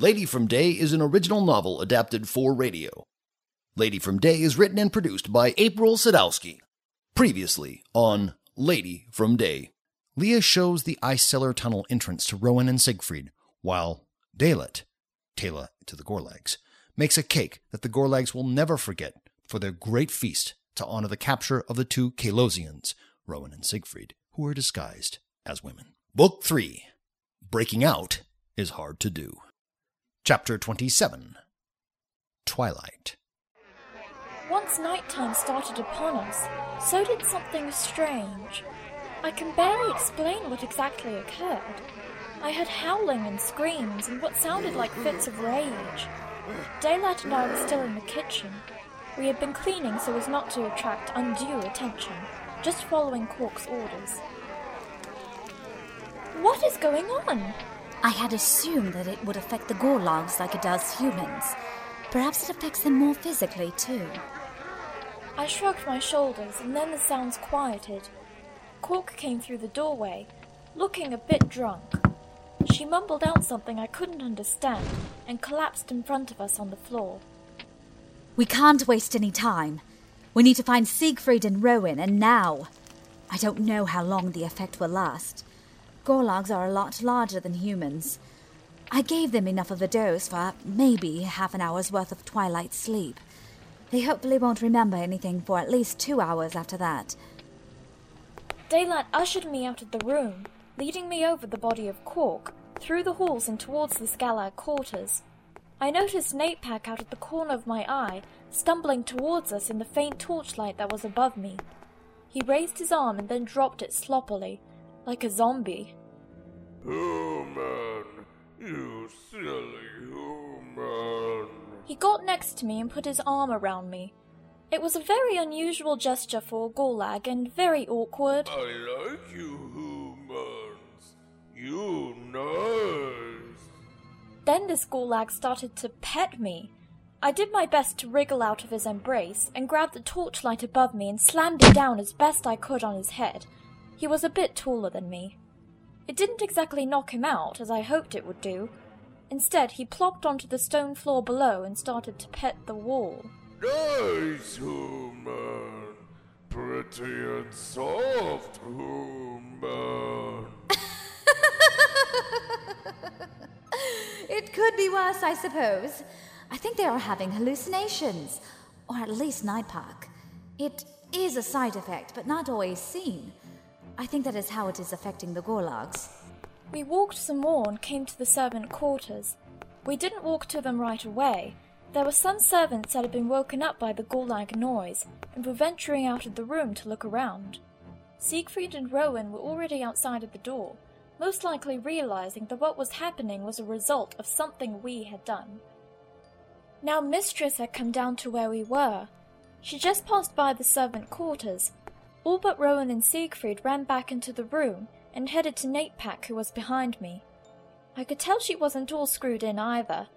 Lady from Day is an original novel adapted for radio. Lady from Day is written and produced by April Sadowski. Previously on Lady from Day. Lia shows the ice cellar tunnel entrance to Rowan and Siegfried, while Daylat, Taylor to the Gorlags, makes a cake that the Gorlags will never forget for their great feast to honor the capture of the two Kalosians, Rowan and Siegfried, who are disguised as women. Book 3 Breaking Out is Hard to Do. Chapter 27 Twilight. Once nighttime started upon us, so did something strange. I can barely explain what exactly occurred. I heard howling and screams and what sounded like fits of rage. Daylat and I were still in the kitchen. We had been cleaning so as not to attract undue attention, just following Cork's orders. What is going on? I had assumed that it would affect the Gorlags like it does humans. Perhaps it affects them more physically, too. I shrugged my shoulders, and then the sounds quieted. Cork came through the doorway, looking a bit drunk. She mumbled out something I couldn't understand and collapsed in front of us on the floor. We can't waste any time. We need to find Siegfried and Rowan, and now. I don't know how long the effect will last. Gorlags are a lot larger than humans. I gave them enough of a dose for maybe half an hour's worth of twilight sleep. They hopefully won't remember anything for at least two hours after that. Daylat ushered me out of the room, leading me over the body of Cork, through the halls and towards the Scalag quarters. I noticed Naitpac out of the corner of my eye, stumbling towards us in the faint torchlight that was above me. He raised his arm and then dropped it sloppily, like a zombie. Human, you silly human. He got next to me and put his arm around me. It was a very unusual gesture for a Gorlag and very awkward. I like you humans. You nice. Then this Gorlag started to pet me. I did my best to wriggle out of his embrace and grabbed the torchlight above me and slammed it down as best I could on his head. He was a bit taller than me. It didn't exactly knock him out, as I hoped it would do. Instead, he plopped onto the stone floor below and started to pet the wall. Nice human. Pretty and soft human. It could be worse, I suppose. I think they are having hallucinations, or at least night park. It is a side effect, but not always seen. I think that is how it is affecting the Gorlags. We walked some more and came to the servant quarters. We didn't walk to them right away. There were some servants that had been woken up by the Gorlag noise and were venturing out of the room to look around. Siegfried and Rowan were already outside of the door, most likely realizing that what was happening was a result of something we had done. Now Mistress had come down to where we were. She just passed by the servant quarters. All but Rowan and Siegfried ran back into the room and headed to Naitpac, who was behind me. I could tell she wasn't all screwed in either.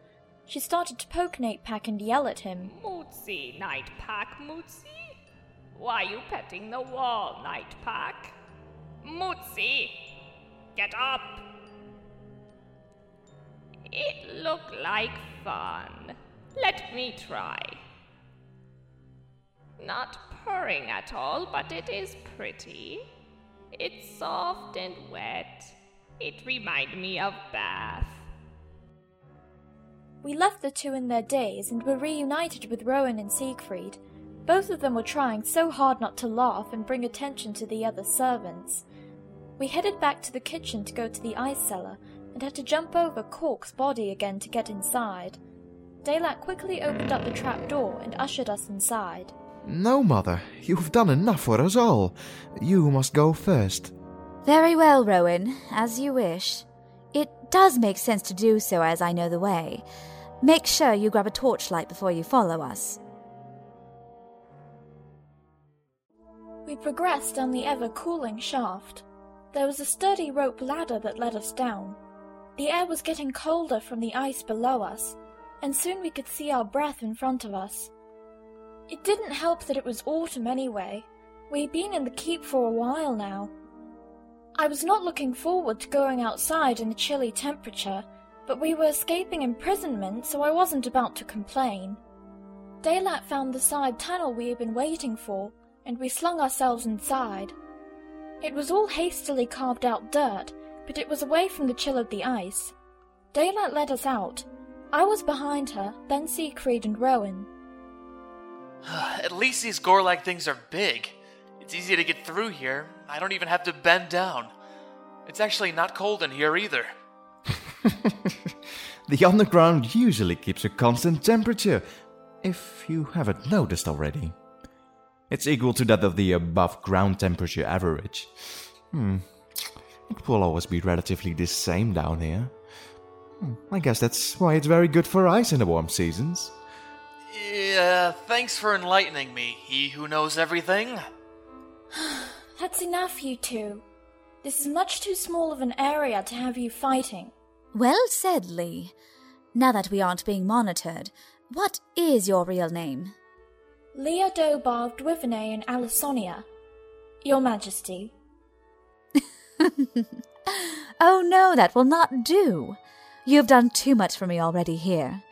She started to poke Naitpac and yell at him. Mootsie, Naitpac, Mootsie? Why are you petting the wall, Naitpac? Mootsie, get up! It looked like fun. Let me try. Not purring at all, but it is pretty. It's soft and wet. It remind me of bath. We left the two in their daze and were reunited with Rowan and Siegfried. Both of them were trying so hard not to laugh and bring attention to the other servants. We headed back to the kitchen to go to the ice cellar and had to jump over Cork's body again to get inside. Daylat quickly opened up the trap door and ushered us inside. No, Mother, you've done enough for us all. You must go first. Very well, Rowan, as you wish. It does make sense to do so as I know the way. Make sure you grab a torchlight before you follow us. We progressed down the ever cooling shaft. There was a sturdy rope ladder that led us down. The air was getting colder from the ice below us, and soon we could see our breath in front of us. It didn't help that it was autumn anyway. We'd been in the keep for a while now. I was not looking forward to going outside in the chilly temperature, but we were escaping imprisonment, so I wasn't about to complain. Daylat found the side tunnel we had been waiting for, and we slung ourselves inside. It was all hastily carved out dirt, but it was away from the chill of the ice. Daylat led us out. I was behind her, then Siegfried and Rowan. At least these Gorlag things are big. It's easy to get through here. I don't even have to bend down. It's actually not cold in here either. the underground usually keeps a constant temperature, if you haven't noticed already. It's equal to that of the above ground temperature average. Hmm. It will always be relatively the same down here. Hmm. I guess that's why it's very good for ice in the warm seasons. Yeah, thanks for enlightening me, he who knows everything. That's enough, you two. This is much too small of an area to have you fighting. Well said, Lee. Now that we aren't being monitored, what is your real name? Lia Dobar of Dwiveney and Alisonia. Your Majesty. oh no, that will not do. You have done too much for me already here.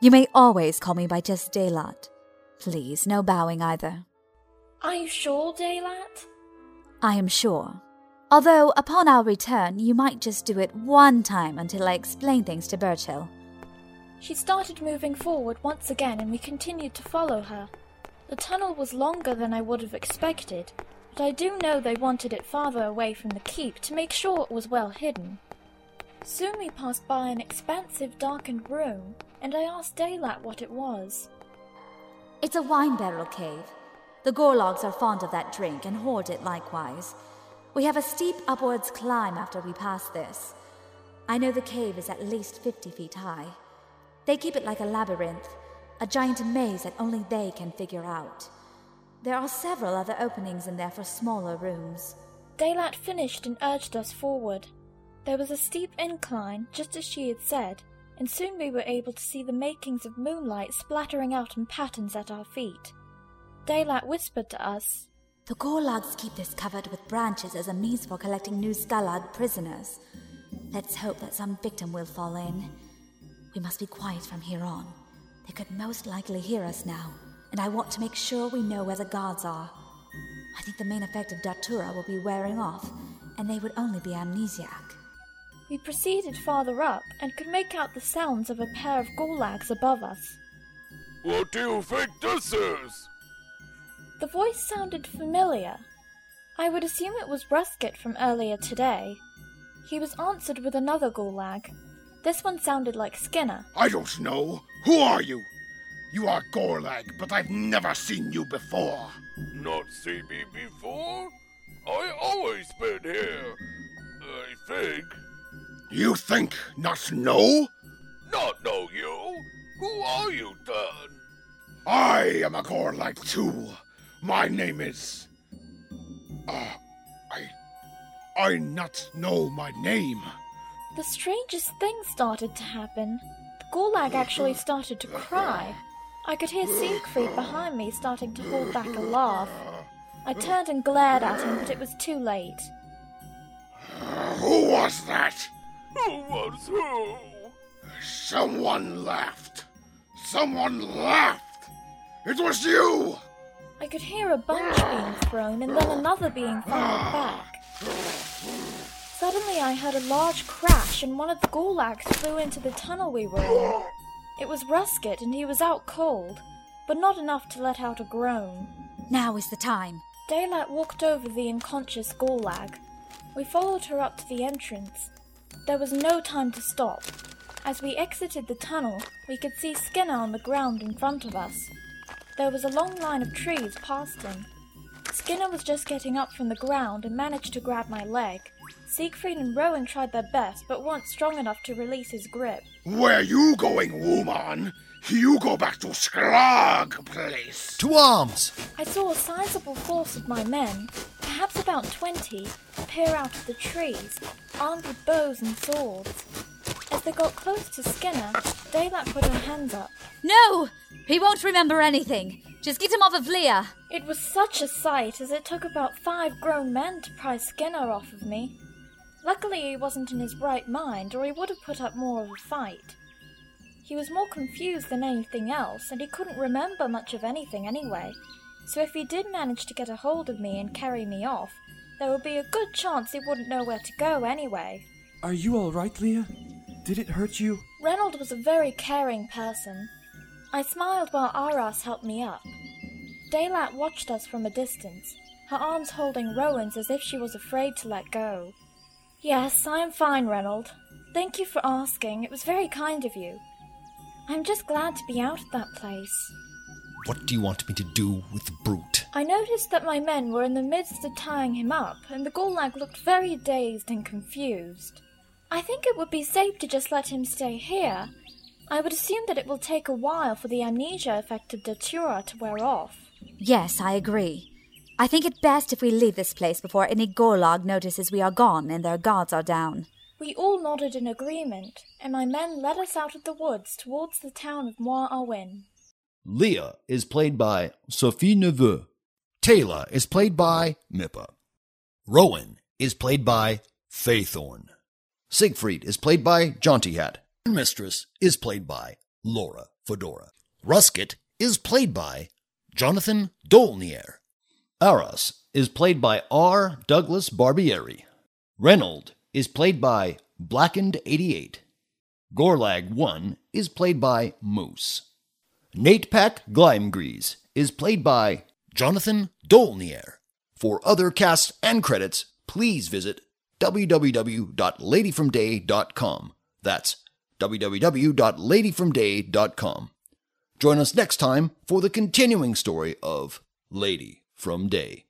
You may always call me by just Daylat. Please, no bowing either. Are you sure, Daylat? I am sure. Although, upon our return, you might just do it one time until I explain things to Birchill. She started moving forward once again, and we continued to follow her. The tunnel was longer than I would have expected, but I do know they wanted it farther away from the keep to make sure it was well hidden. Soon we passed by an expansive, darkened room, and I asked Daylat what it was. It's a wine barrel cave. The Gorlags are fond of that drink and hoard it likewise. We have a steep upwards climb after we pass this. I know the cave is at least 50 feet high. They keep it like a labyrinth, a giant maze that only they can figure out. There are several other openings in there for smaller rooms. Daylat finished and urged us forward. There was a steep incline, just as she had said, and soon we were able to see the makings of moonlight splattering out in patterns at our feet. Daylat whispered to us, The Gorlags keep this covered with branches as a means for collecting new Skalad prisoners. Let's hope that some victim will fall in. We must be quiet from here on. They could most likely hear us now, and I want to make sure we know where the guards are. I think the main effect of Datura will be wearing off, and they would only be amnesiac. We proceeded farther up and could make out the sounds of a pair of Gorlags above us. What do you think this is? The voice sounded familiar. I would assume it was Russket from earlier today. He was answered with another Gorlag. This one sounded like Skinner. I don't know. Who are you? You are Gorlag, but I've never seen you before. Not see me before? I always been here. I think. You think not know? Not know you. Who are you then? I am a Gorlag too. My name is. Uh, I. I not know my name. The strangest thing started to happen. The Gorlag actually started to cry. I could hear Siegfried behind me starting to hold back a laugh. I turned and glared at him, but it was too late. Who was that? Who was who? Someone laughed. Someone laughed. It was you. I could hear a bunch being thrown and then another being fired ah. back. Suddenly, I heard a large crash and one of the Gorlags flew into the tunnel we were in. It was Russket and he was out cold, but not enough to let out a groan. Now is the time. Daylat walked over the unconscious Gorlag. We followed her up to the entrance. There was no time to stop. As we exited the tunnel, we could see Skinner on the ground in front of us. There was a long line of trees past him. Skinner was just getting up from the ground and managed to grab my leg. Siegfried and Rowan tried their best, but weren't strong enough to release his grip. Where you going, woman? You go back to Skrag place. To arms! I saw a sizable force of my men, perhaps about twenty, appear out of the trees, armed with bows and swords. As they got close to Skinner, Daylat put her hands up. No! He won't remember anything. Just get him off of Lia. It was such a sight as it took about five grown men to pry Skinner off of me. Luckily, he wasn't in his right mind, or he would have put up more of a fight. He was more confused than anything else, and he couldn't remember much of anything anyway. So if he did manage to get a hold of me and carry me off, there would be a good chance he wouldn't know where to go anyway. Are you all right, Lia? Did it hurt you? Renold was a very caring person. I smiled while Aras helped me up. Daylat watched us from a distance, her arms holding Rowan's as if she was afraid to let go. Yes, I am fine, Renold. Thank you for asking. It was very kind of you. I'm just glad to be out of that place. What do you want me to do with the brute? I noticed that my men were in the midst of tying him up, and the Gorlag looked very dazed and confused. I think it would be safe to just let him stay here. I would assume that it will take a while for the amnesia effect of Datura to wear off. Yes, I agree. I think it best if we leave this place before any Gorlag notices we are gone and their guards are down. We all nodded in agreement, and my men led us out of the woods towards the town of Moir Awin. Lia is played by Sophie Neveu. Daylat is played by Mippa. Rowan is played by Phaethorn. Siegfried is played by Jaunty Hat. Mistress is played by Laura Fedora. Russket is played by Jonathan Dolnier. Aras is played by R. Douglas Barbieri. Renold is played by Blackened88. Gorlag 1 is played by Moose. Naitpac Glimegrees is played by Jonathan Dolnier. For other casts and credits, please visit www.ladyfromday.com. That's www.ladyfromday.com. Join us next time for the continuing story of Lady from Day.